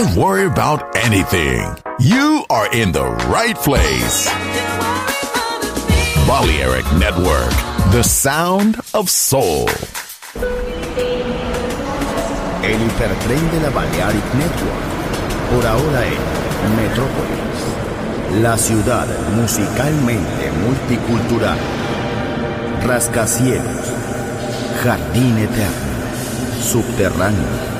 Don't worry about anything. You are in the right place. Balearic Network, the sound of soul. El hipertren de la Balearic Network, por ahora en Metrópolis, la ciudad musicalmente multicultural, rascacielos, jardín eterno, subterráneo.